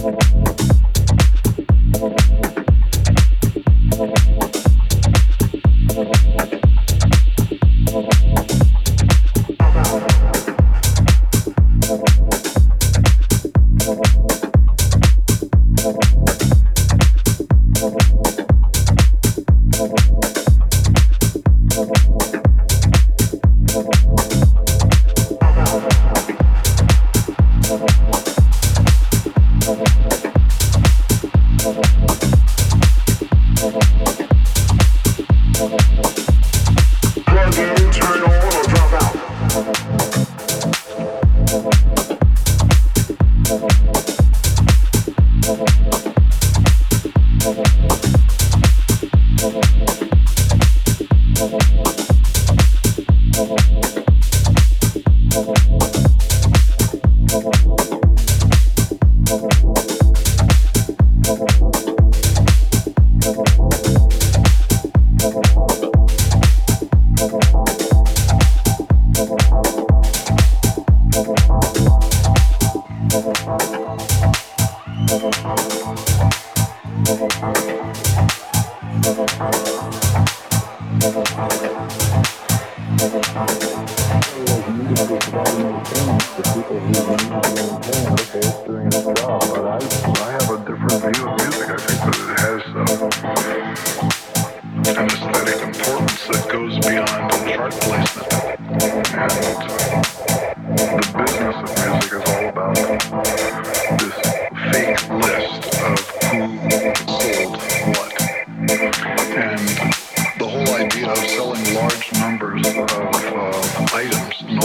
Música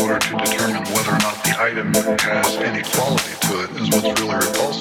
order to determine whether or not the item has any quality to it is what's really repulsive.